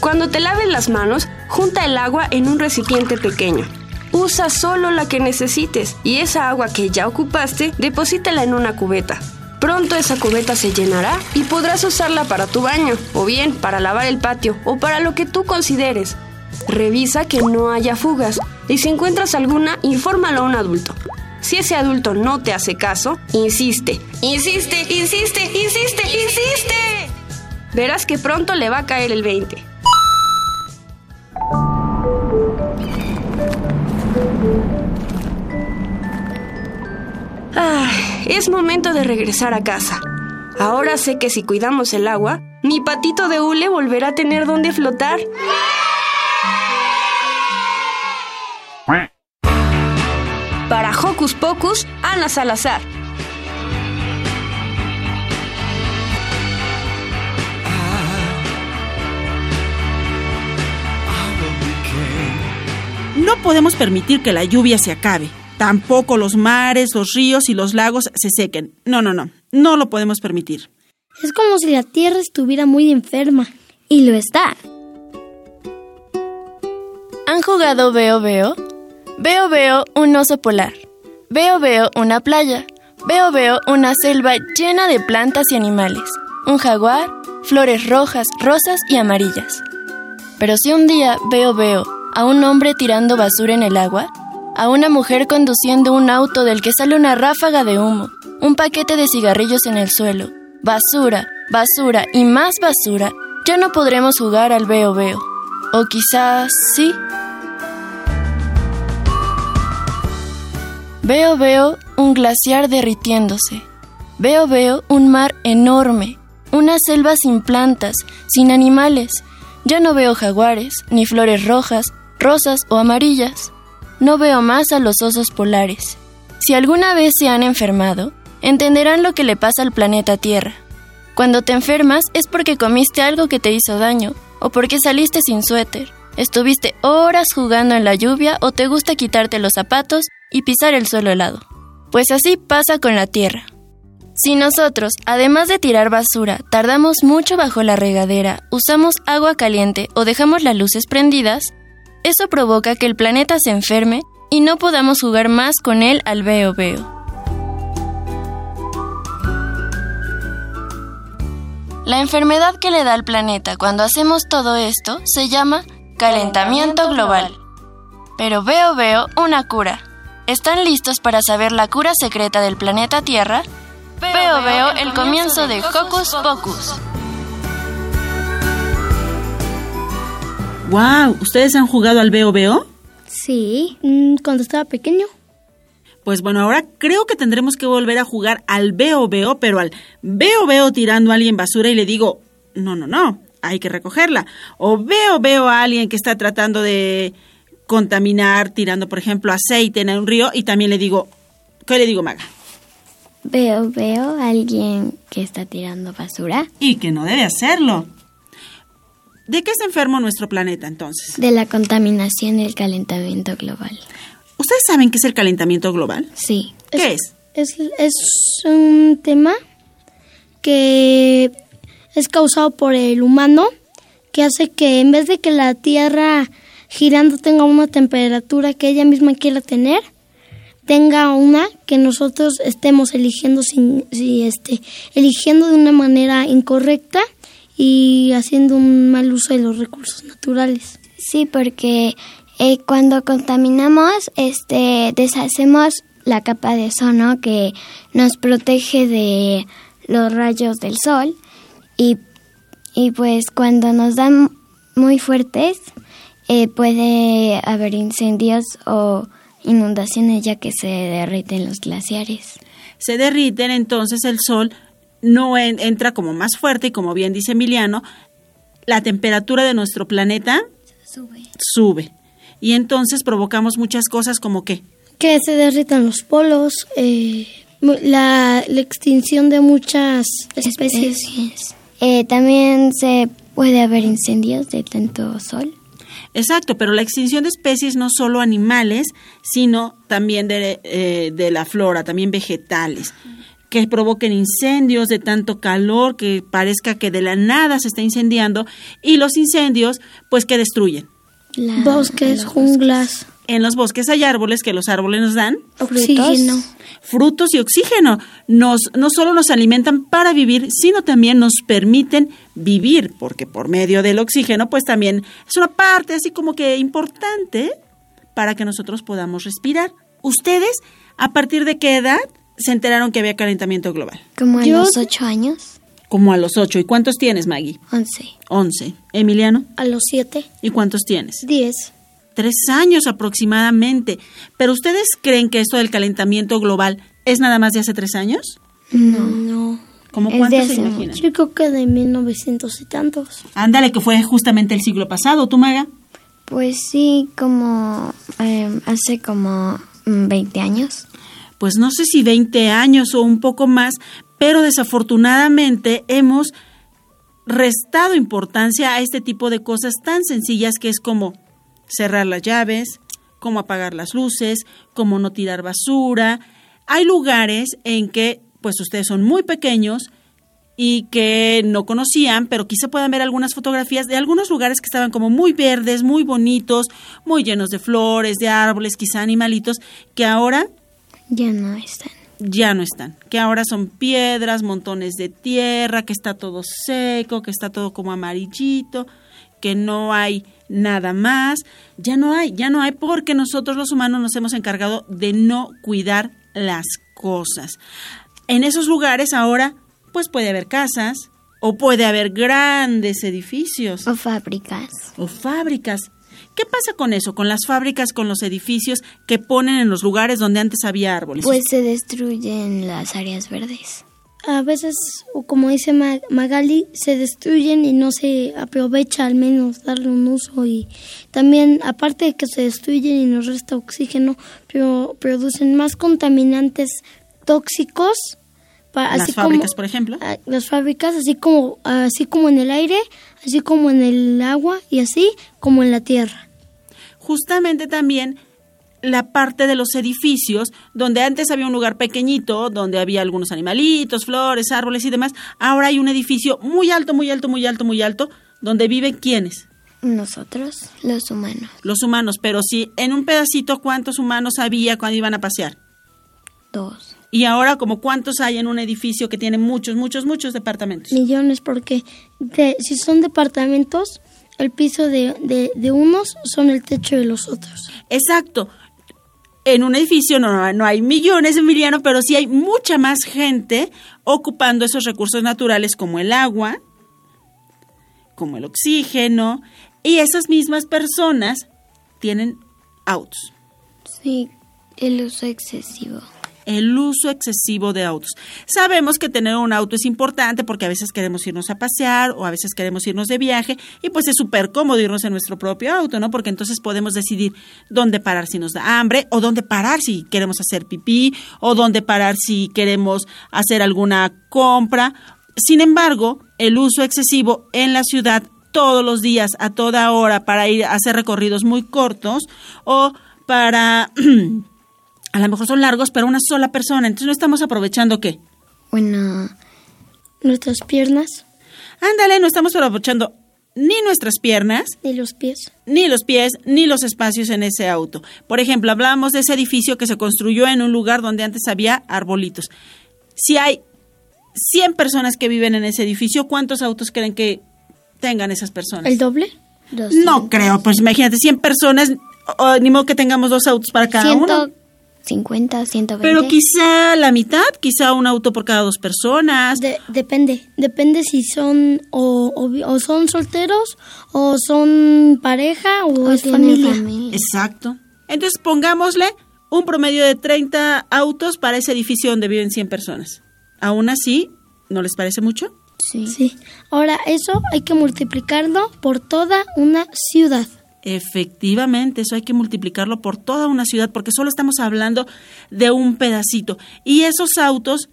Cuando te laves las manos, junta el agua en un recipiente pequeño. Usa solo la que necesites y esa agua que ya ocupaste, deposítala en una cubeta. Pronto esa cubeta se llenará y podrás usarla para tu baño, o bien para lavar el patio, o para lo que tú consideres. Revisa que no haya fugas y si encuentras alguna, infórmalo a un adulto. Si ese adulto no te hace caso, insiste, insiste, insiste, insiste, insiste. Verás que pronto le va a caer el 20. Es momento de regresar a casa. Ahora sé que si cuidamos el agua, mi patito de hule volverá a tener donde flotar. Para Hocus Pocus, Ana Salazar.
No podemos permitir que la lluvia se acabe. Tampoco los mares, los ríos y los lagos se sequen. No, no, no. No lo podemos permitir.
Es como si la Tierra estuviera muy enferma.
Y lo está.
¿Han jugado Veo Veo? Veo Veo un oso polar. Veo Veo una playa. Veo Veo una selva llena de plantas y animales. Un jaguar, flores rojas, rosas y amarillas. Pero si un día veo Veo a un hombre tirando basura en el agua, a una mujer conduciendo un auto del que sale una ráfaga de humo, un paquete de cigarrillos en el suelo, basura, basura y más basura, ya no podremos jugar al veo veo. O quizás sí. Veo veo un glaciar derritiéndose. Veo veo un mar enorme, una selva sin plantas, sin animales. Ya no veo jaguares, ni flores rojas, rosas o amarillas. No veo más a los osos polares. Si alguna vez se han enfermado, entenderán lo que le pasa al planeta Tierra. Cuando te enfermas es porque comiste algo que te hizo daño o porque saliste sin suéter, estuviste horas jugando en la lluvia o te gusta quitarte los zapatos y pisar el suelo helado. Pues así pasa con la Tierra. Si nosotros, además de tirar basura, tardamos mucho bajo la regadera, usamos agua caliente o dejamos las luces prendidas, eso provoca que el planeta se enferme y no podamos jugar más con él al veo veo. La enfermedad que le da al planeta cuando hacemos todo esto se llama calentamiento global. Pero veo veo una cura. ¿Están listos para saber la cura secreta del planeta Tierra? Veo veo el comienzo de Hocus Pocus.
Wow, ¿ustedes han jugado al veo veo?
Sí, mm, cuando estaba pequeño.
Pues bueno, ahora creo que tendremos que volver a jugar al veo veo, pero al veo veo tirando a alguien basura y le digo, no, no, no, hay que recogerla. O veo veo a alguien que está tratando de contaminar tirando, por ejemplo, aceite en un río y también le digo, ¿qué le digo, Maga?
Veo, veo a alguien que está tirando basura.
Y que no debe hacerlo. ¿De qué está enfermo nuestro planeta entonces?
De la contaminación y el calentamiento global.
¿Ustedes saben qué es el calentamiento global?
Sí.
¿Qué es?
Es, es un tema que es causado por el humano que hace que en vez de que la Tierra girando tenga una temperatura que ella misma quiera tener, tenga una que nosotros estemos eligiendo sin, si este, eligiendo de una manera incorrecta y haciendo un mal uso de los recursos naturales.
Sí, porque eh, cuando contaminamos, este, deshacemos la capa de ozono que nos protege de los rayos del sol y, y pues cuando nos dan muy fuertes eh, puede haber incendios o inundaciones ya que se derriten los glaciares.
Se derriten, entonces el sol no en, entra como más fuerte y como bien dice Emiliano, la temperatura de nuestro planeta
sube.
sube y entonces provocamos muchas cosas como que
que se derritan los polos, eh, la, la, extinción de muchas especies.
especies. Eh, también se puede haber incendios de tanto sol.
Exacto, pero la extinción de especies no solo animales, sino también de, eh, de la flora, también vegetales que provoquen incendios de tanto calor que parezca que de la nada se está incendiando y los incendios pues que destruyen
la, bosques, junglas.
En los bosques hay árboles que los árboles nos dan
oxígeno,
frutos y oxígeno. Nos no solo nos alimentan para vivir, sino también nos permiten vivir, porque por medio del oxígeno pues también es una parte así como que importante para que nosotros podamos respirar. ¿Ustedes a partir de qué edad se enteraron que había calentamiento global?
Como a Yo, los ocho años.
Como a los ocho. ¿Y cuántos tienes, Maggie?
Once.
Once. ¿Emiliano?
A los siete.
¿Y cuántos tienes?
Diez.
Tres años aproximadamente. ¿Pero ustedes creen que esto del calentamiento global es nada más de hace tres años?
No. No.
¿Cómo cuántos se imaginan?
Yo creo que de 1900 y tantos.
Ándale, que fue justamente el siglo pasado. ¿Tú, Maga?
Pues sí, como eh, hace como 20 años.
Pues no sé si 20 años o un poco más, pero desafortunadamente hemos restado importancia a este tipo de cosas tan sencillas que es como cerrar las llaves, como apagar las luces, como no tirar basura. Hay lugares en que pues ustedes son muy pequeños y que no conocían, pero quizá puedan ver algunas fotografías de algunos lugares que estaban como muy verdes, muy bonitos, muy llenos de flores, de árboles, quizá animalitos, que ahora
ya no están.
Ya no están, que ahora son piedras, montones de tierra, que está todo seco, que está todo como amarillito, que no hay nada más, ya no hay, ya no hay porque nosotros los humanos nos hemos encargado de no cuidar las cosas. En esos lugares ahora pues puede haber casas o puede haber grandes edificios.
O fábricas.
O fábricas ¿Qué pasa con eso, con las fábricas, con los edificios que ponen en los lugares donde antes había árboles?
Pues se destruyen las áreas verdes.
A veces, o como dice Magali, se destruyen y no se aprovecha al menos darle un uso y también, aparte de que se destruyen y nos resta oxígeno, pero producen más contaminantes tóxicos
Las
así
fábricas,
como,
por ejemplo.
las fábricas, así como, así como en el aire, así como en el agua y así como en la tierra.
Justamente también la parte de los edificios, donde antes había un lugar pequeñito, donde había algunos animalitos, flores, árboles y demás, ahora hay un edificio muy alto, muy alto, muy alto, muy alto, donde viven quiénes?
Nosotros, los humanos.
Los humanos, pero si en un pedacito cuántos humanos había cuando iban a pasear.
Dos.
Y ahora como cuántos hay en un edificio que tiene muchos, muchos, muchos departamentos.
Millones, porque de- si son departamentos, el piso de, de, de unos son el techo de los otros.
Exacto. En un edificio no, no hay millones, Emiliano, pero sí hay mucha más gente ocupando esos recursos naturales como el agua, como el oxígeno, y esas mismas personas tienen autos.
Sí, el uso excesivo.
El uso excesivo de autos. Sabemos que tener un auto es importante porque a veces queremos irnos a pasear o a veces queremos irnos de viaje y pues es súper cómodo irnos en nuestro propio auto, ¿no? Porque entonces podemos decidir dónde parar si nos da hambre o dónde parar si queremos hacer pipí o dónde parar si queremos hacer alguna compra. Sin embargo, el uso excesivo en la ciudad todos los días, a toda hora, para ir a hacer recorridos muy cortos o para... a lo mejor son largos, pero una sola persona. Entonces no estamos aprovechando qué.
Bueno,
nuestras piernas.
Ándale, no estamos aprovechando ni nuestras piernas,
ni los pies,
ni los pies, ni los espacios en ese auto. Por ejemplo, hablamos de ese edificio que se construyó en un lugar donde antes había arbolitos. Si hay 100 personas que viven en ese edificio, ¿cuántos autos creen que tengan esas personas?
¿El doble?
No creo, pues imagínate, 100 personas, ni modo que tengamos dos autos para cada uno.
150, 120.
Pero quizá la mitad, quizá un auto por cada dos personas.
De- depende, depende si son o, o- o son solteros o son pareja o, es
tienen
familia.
familia.
Exacto. Entonces pongámosle un promedio de 30 autos para ese edificio donde viven 100 personas. Aún así, ¿no les parece mucho?
Sí.
Sí. Ahora eso hay que multiplicarlo por toda una ciudad.
Efectivamente, eso hay que multiplicarlo por toda una ciudad porque solo estamos hablando de un pedacito. Y esos autos,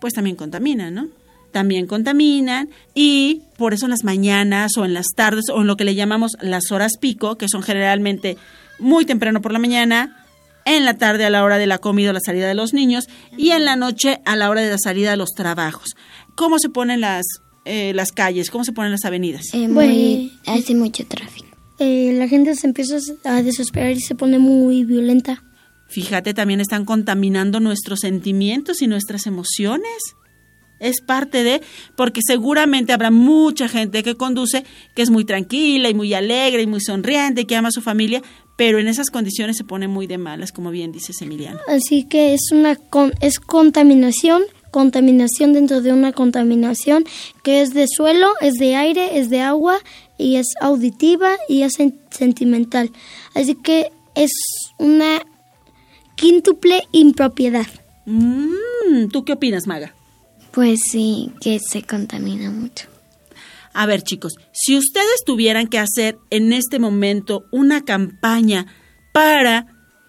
pues también contaminan, ¿no? También contaminan y por eso en las mañanas o en las tardes o en lo que le llamamos las horas pico, que son generalmente muy temprano por la mañana, en la tarde a la hora de la comida o la salida de los niños y en la noche a la hora de la salida de los trabajos. ¿Cómo se ponen las, eh, las calles? ¿Cómo se ponen las avenidas?
Eh, muy- hace mucho tráfico.
Eh, la gente se empieza a desesperar y se pone muy violenta.
Fíjate, también están contaminando nuestros sentimientos y nuestras emociones. Es parte de, porque seguramente habrá mucha gente que conduce que es muy tranquila y muy alegre y muy sonriente que ama a su familia, pero en esas condiciones se pone muy de malas, como bien dices Emiliano.
Así que es una con- es contaminación, contaminación dentro de una contaminación que es de suelo, es de aire, es de agua y es auditiva y es sen- sentimental. Así que es una quíntuple impropiedad.
Mm, ¿Tú qué opinas, Maga?
Pues sí, que se contamina mucho.
A ver, chicos, si ustedes tuvieran que hacer en este momento una campaña para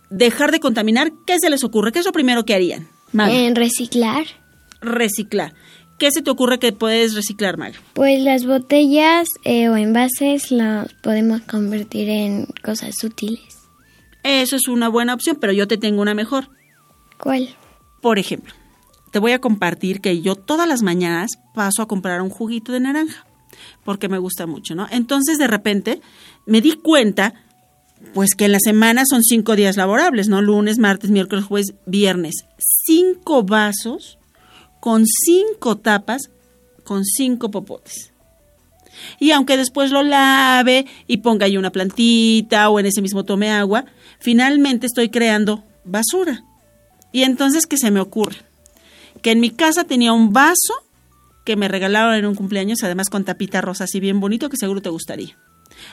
dejar de contaminar, ¿qué se les ocurre? ¿Qué es lo primero que harían? Maga?
En reciclar,
reciclar. ¿Qué se te ocurre que puedes reciclar, Maga?
pues las botellas eh, o envases las podemos convertir en cosas útiles.
Eso es una buena opción, pero yo te tengo una mejor.
¿Cuál?
Por ejemplo, te voy a compartir que yo todas las mañanas paso a comprar un juguito de naranja, porque me gusta mucho, ¿no? Entonces, de repente, me di cuenta, pues que en la semana son cinco días laborables, ¿no? Lunes, martes, miércoles, jueves, viernes. Cinco vasos con cinco tapas, con cinco popotes. Y aunque después lo lave y ponga ahí una plantita o en ese mismo tome agua, finalmente estoy creando basura. Y entonces, ¿qué se me ocurre? Que en mi casa tenía un vaso que me regalaron en un cumpleaños, además con tapita rosa así bien bonito, que seguro te gustaría.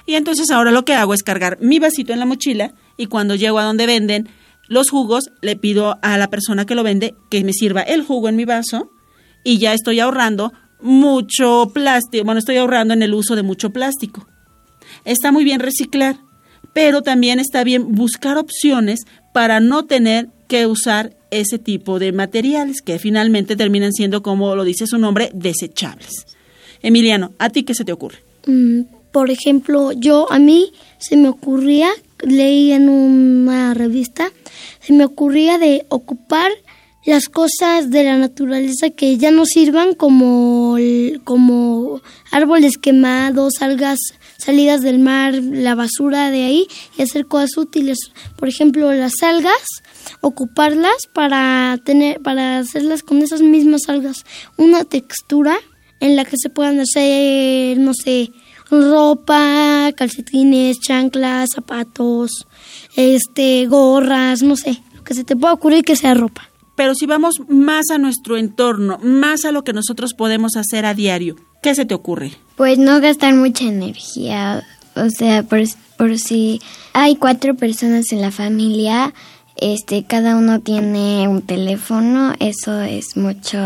Y entonces ahora lo que hago es cargar mi vasito en la mochila y cuando llego a donde venden los jugos, le pido a la persona que lo vende que me sirva el jugo en mi vaso y ya estoy ahorrando mucho plástico, bueno, estoy ahorrando en el uso de mucho plástico. Está muy bien reciclar, pero también está bien buscar opciones para no tener que usar ese tipo de materiales que finalmente terminan siendo, como lo dice su nombre, desechables. Emiliano, ¿a ti qué se te ocurre?
Mm, por ejemplo, yo a mí se me ocurría, leí en una revista, se me ocurría de ocupar las cosas de la naturaleza que ya no sirvan como, como árboles quemados, algas salidas del mar, la basura de ahí y hacer cosas útiles. Por ejemplo, las algas, ocuparlas para tener, para hacerlas con esas mismas algas una textura en la que se puedan hacer, no sé, ropa, calcetines, chanclas, zapatos, este, gorras, no sé, lo que se te pueda ocurrir que sea ropa.
Pero si vamos más a nuestro entorno, más a lo que nosotros podemos hacer a diario, ¿qué se te ocurre?
Pues no gastar mucha energía, o sea, por, por si hay cuatro personas en la familia, este, cada uno tiene un teléfono, eso es mucho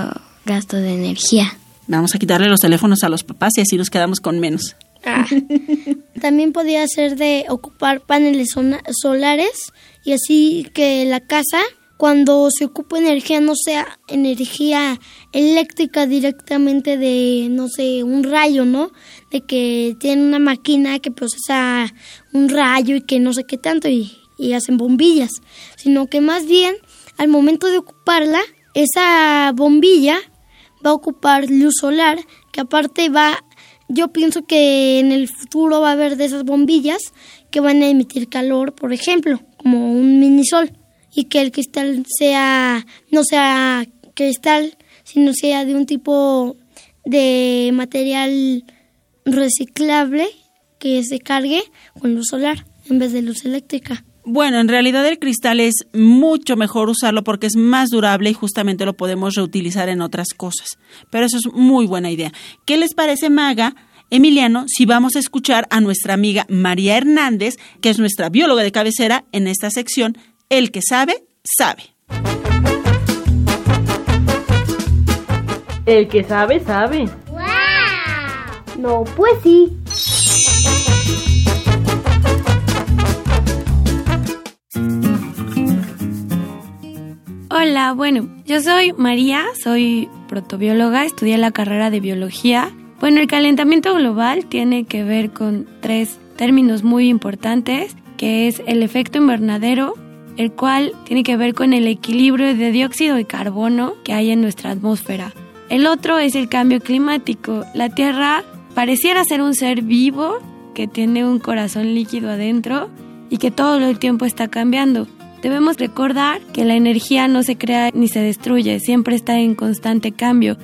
gasto de energía.
Vamos a quitarle los teléfonos a los papás y así nos quedamos con menos.
Ah. También podría ser de ocupar paneles solares y así que la casa cuando se ocupa energía no sea energía eléctrica directamente de, no sé, un rayo, ¿no? De que tiene una máquina que procesa un rayo y que no sé qué tanto y, y hacen bombillas, sino que más bien al momento de ocuparla, esa bombilla va a ocupar luz solar, que aparte va, yo pienso que en el futuro va a haber de esas bombillas que van a emitir calor, por ejemplo, como un mini sol y que el cristal sea no sea cristal, sino sea de un tipo de material reciclable que se cargue con luz solar en vez de luz eléctrica.
Bueno, en realidad el cristal es mucho mejor usarlo porque es más durable y justamente lo podemos reutilizar en otras cosas. Pero eso es muy buena idea. ¿Qué les parece, Maga? Emiliano, si vamos a escuchar a nuestra amiga María Hernández, que es nuestra bióloga de cabecera en esta sección el que sabe, sabe.
El que sabe, sabe.
¡Wow! No, pues sí.
Hola, bueno, yo soy María, soy protobióloga, estudié la carrera de biología. Bueno, el calentamiento global tiene que ver con tres términos muy importantes, que es el efecto invernadero, el cual tiene que ver con el equilibrio de dióxido de carbono que hay en nuestra atmósfera. El otro es el cambio climático. La Tierra pareciera ser un ser vivo que tiene un corazón líquido adentro y que todo el tiempo está cambiando. Debemos recordar que la energía no se crea ni se destruye, siempre está en constante cambio.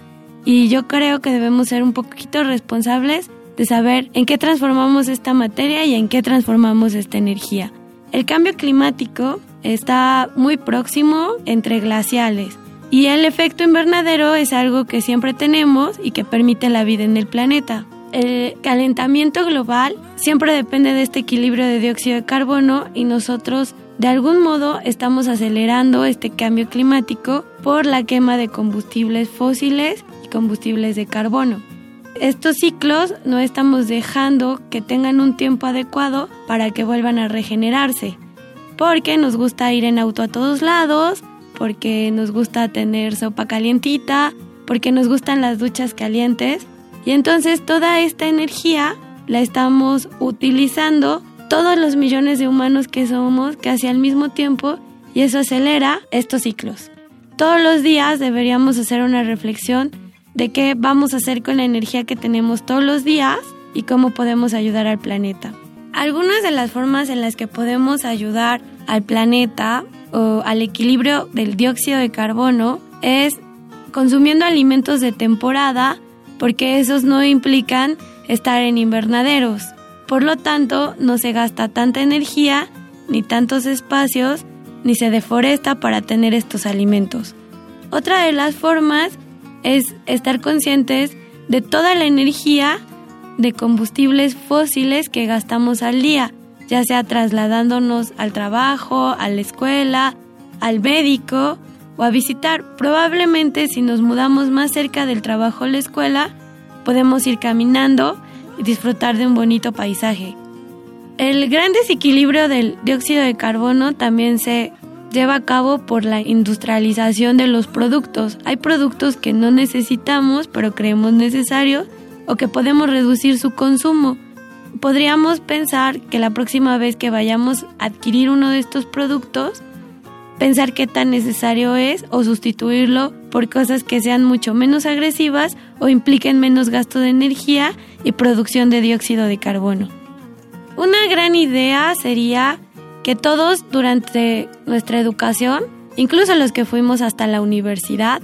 Y yo creo que debemos ser un poquito responsables de saber en qué transformamos esta materia y en qué transformamos esta energía. El cambio climático está muy próximo entre glaciales y el efecto invernadero es algo que siempre tenemos y que permite la vida en el planeta. El calentamiento global siempre depende de este equilibrio de dióxido de carbono y nosotros de algún modo estamos acelerando este cambio climático por la quema de combustibles fósiles y combustibles de carbono. Estos ciclos no estamos dejando que tengan un tiempo adecuado para que vuelvan a regenerarse porque nos gusta ir en auto a todos lados, porque nos gusta tener sopa calientita, porque nos gustan las duchas calientes. Y entonces toda esta energía la estamos utilizando todos los millones de humanos que somos casi al mismo tiempo y eso acelera estos ciclos. Todos los días deberíamos hacer una reflexión de qué vamos a hacer con la energía que tenemos todos los días y cómo podemos ayudar al planeta. Algunas de las formas en las que podemos ayudar al planeta o al equilibrio del dióxido de carbono es consumiendo alimentos de temporada porque esos no implican estar en invernaderos. Por lo tanto, no se gasta tanta energía, ni tantos espacios, ni se deforesta para tener estos alimentos. Otra de las formas es estar conscientes de toda la energía de combustibles fósiles que gastamos al día, ya sea trasladándonos al trabajo, a la escuela, al médico o a visitar. Probablemente si nos mudamos más cerca del trabajo o la escuela, podemos ir caminando y disfrutar de un bonito paisaje. El gran desequilibrio del dióxido de carbono también se lleva a cabo por la industrialización de los productos. Hay productos que no necesitamos pero creemos necesarios o que podemos reducir su consumo. Podríamos pensar que la próxima vez que vayamos a adquirir uno de estos productos, pensar qué tan necesario es o sustituirlo por cosas que sean mucho menos agresivas o impliquen menos gasto de energía y producción de dióxido de carbono. Una gran idea sería que todos durante nuestra educación, incluso los que fuimos hasta la universidad,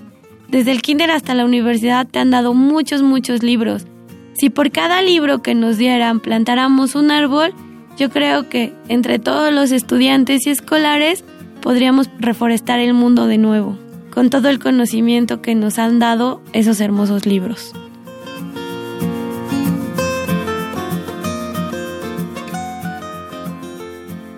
desde el kinder hasta la universidad te han dado muchos, muchos libros. Si por cada libro que nos dieran plantáramos un árbol, yo creo que entre todos los estudiantes y escolares podríamos reforestar el mundo de nuevo, con todo el conocimiento que nos han dado esos hermosos libros.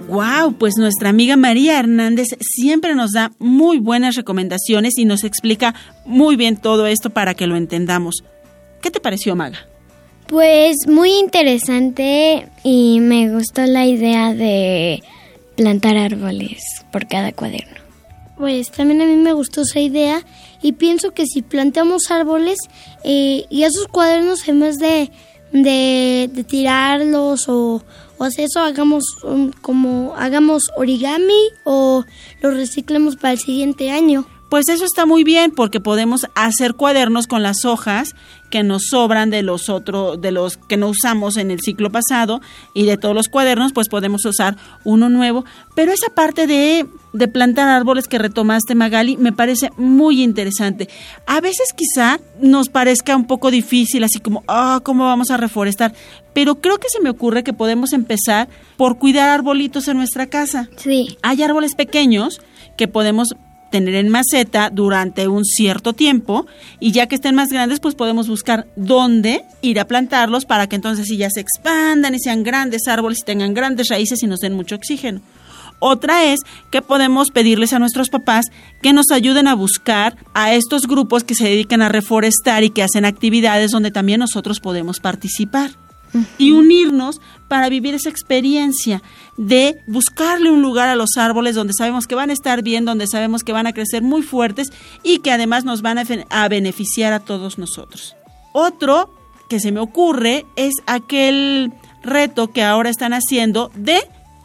Wow, pues nuestra amiga María Hernández siempre nos da muy buenas recomendaciones y nos explica muy bien todo esto para que lo entendamos. ¿Qué te pareció, Maga?
Pues muy interesante y me gustó la idea de plantar árboles por cada cuaderno.
Pues también a mí me gustó esa idea y pienso que si plantamos árboles eh, y esos cuadernos en vez de, de, tirarlos o, o hacer eso hagamos como hagamos origami o lo reciclemos para el siguiente año.
Pues eso está muy bien porque podemos hacer cuadernos con las hojas que nos sobran de los otros de los que no usamos en el ciclo pasado y de todos los cuadernos pues podemos usar uno nuevo, pero esa parte de de plantar árboles que retomaste Magali me parece muy interesante. A veces quizá nos parezca un poco difícil así como, ah, ¿cómo vamos a reforestar? Pero creo que se me ocurre que podemos empezar por cuidar arbolitos en nuestra casa.
Sí.
Hay árboles pequeños que podemos tener en maceta durante un cierto tiempo y ya que estén más grandes pues podemos buscar dónde ir a plantarlos para que entonces sí ya se expandan y sean grandes árboles y tengan grandes raíces y nos den mucho oxígeno. Otra es que podemos pedirles a nuestros papás que nos ayuden a buscar a estos grupos que se dedican a reforestar y que hacen actividades donde también nosotros podemos participar y unirnos para vivir esa experiencia de buscarle un lugar a los árboles donde sabemos que van a estar bien, donde sabemos que van a crecer muy fuertes y que además nos van a, beneficiar a todos nosotros. Otro que se me ocurre es aquel reto que ahora están haciendo de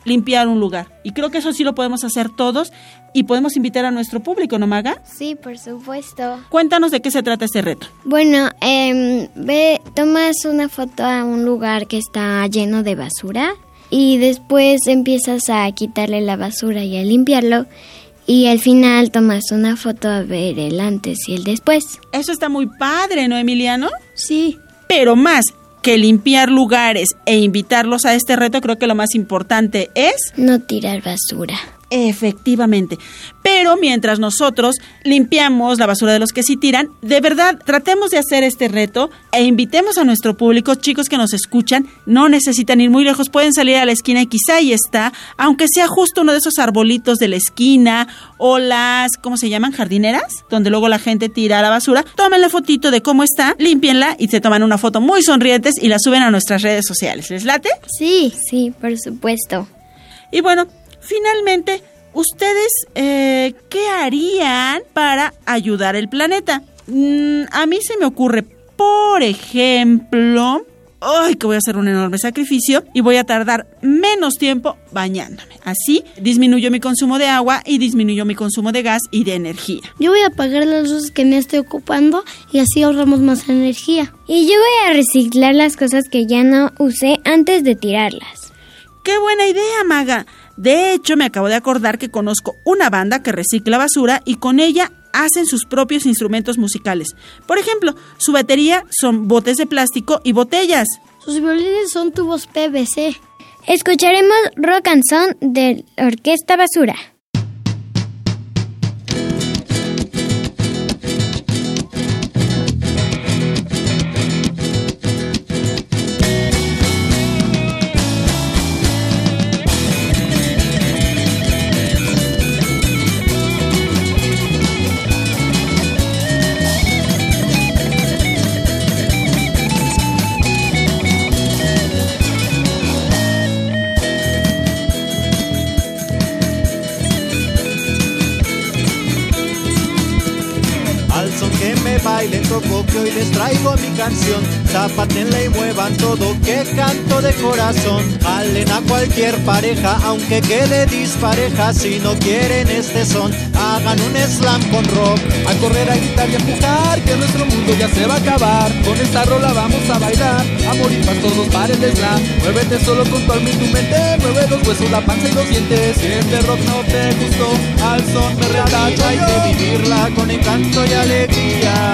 limpiar un lugar. Y creo que eso sí lo podemos hacer todos y podemos invitar a nuestro público, ¿no, Maga?
Sí, por supuesto.
Cuéntanos de qué se trata este reto.
Bueno, eh, ve, tomas una foto a un lugar que está lleno de basura y después empiezas a quitarle la basura y a limpiarlo y al final tomas una foto a ver el antes y el después.
Eso está muy padre, ¿no, Emiliano?
Sí.
Pero más, que limpiar lugares e invitarlos a este reto, creo que lo más importante es...
No tirar basura.
Efectivamente. Pero mientras nosotros limpiamos la basura de los que sí tiran, de verdad tratemos de hacer este reto e invitemos a nuestro público, chicos que nos escuchan, no necesitan ir muy lejos, pueden salir a la esquina y quizá ahí está, aunque sea justo uno de esos arbolitos de la esquina o las, ¿cómo se llaman? Jardineras, donde luego la gente tira la basura, tomen la fotito de cómo está, limpienla y se toman una foto muy sonrientes y la suben a nuestras redes sociales. ¿Les late?
Sí, sí, por supuesto.
Y bueno, Finalmente, ¿ustedes eh, qué harían para ayudar al planeta? Mm, a mí se me ocurre, por ejemplo, ¡ay! que voy a hacer un enorme sacrificio y voy a tardar menos tiempo bañándome. Así disminuyo mi consumo de agua y disminuyo mi consumo de gas y de energía.
Yo voy a apagar las luces que me estoy ocupando y así ahorramos más energía.
Y yo voy a reciclar las cosas que ya no usé antes de tirarlas.
¡Qué buena idea, Maga! De hecho, me acabo de acordar que conozco una banda que recicla basura y con ella hacen sus propios instrumentos musicales. Por ejemplo, su batería son botes de plástico y botellas.
Sus violines son tubos PVC.
Escucharemos Rock and Song de Orquesta Basura.
Toco que hoy les traigo mi canción. Zapatenle y muevan todo, que canto de corazón. Jalen a cualquier pareja, aunque quede dispareja. Si no quieren este son, hagan un slam con rock.
A correr, a gritar y a empujar, que nuestro mundo ya se va a acabar. Con esta rola vamos a bailar, a morir para todos para el slam. Muévete solo con tu alma y tu mente, mueve los huesos, la panza y los dientes. Si este rock no te gustó, al son me relato
Hay que vivirla con encanto y alegría.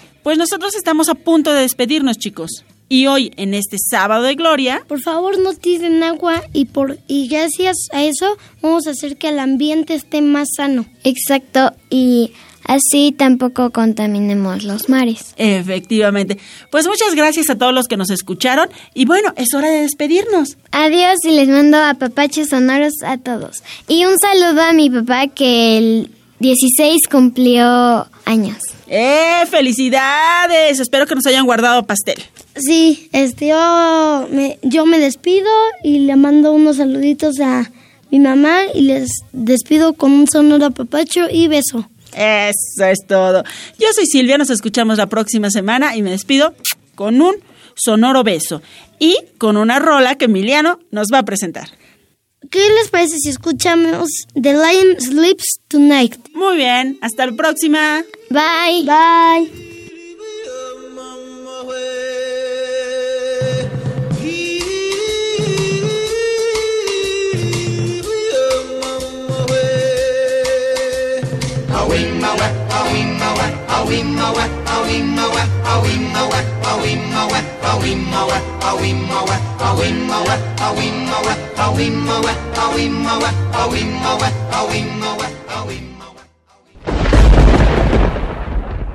Pues nosotros estamos a punto de despedirnos, chicos. Y hoy, en este sábado de gloria,
Por favor, no tiren agua y por y gracias a eso vamos a hacer que el ambiente esté más sano.
Exacto, y así tampoco contaminemos los mares.
efectivamente. Pues muchas gracias a todos los que nos escucharon. Y bueno, es hora de despedirnos.
Adiós y les mando a papachos sonoros a todos. Y un saludo a mi papá que el 16 cumplió años.
¡Eh! ¡Felicidades! Espero que nos hayan guardado pastel.
Sí, este yo me, yo me despido y le mando unos saluditos a mi mamá y les despido con un sonoro papacho y beso.
Eso es todo. Yo soy Silvia, nos escuchamos la próxima semana y me despido con un sonoro beso y con una rola que Emiliano nos va a presentar.
¿Qué les parece si escuchamos The Lion Sleeps Tonight?
Muy bien, hasta la próxima.
Bye.
Bye.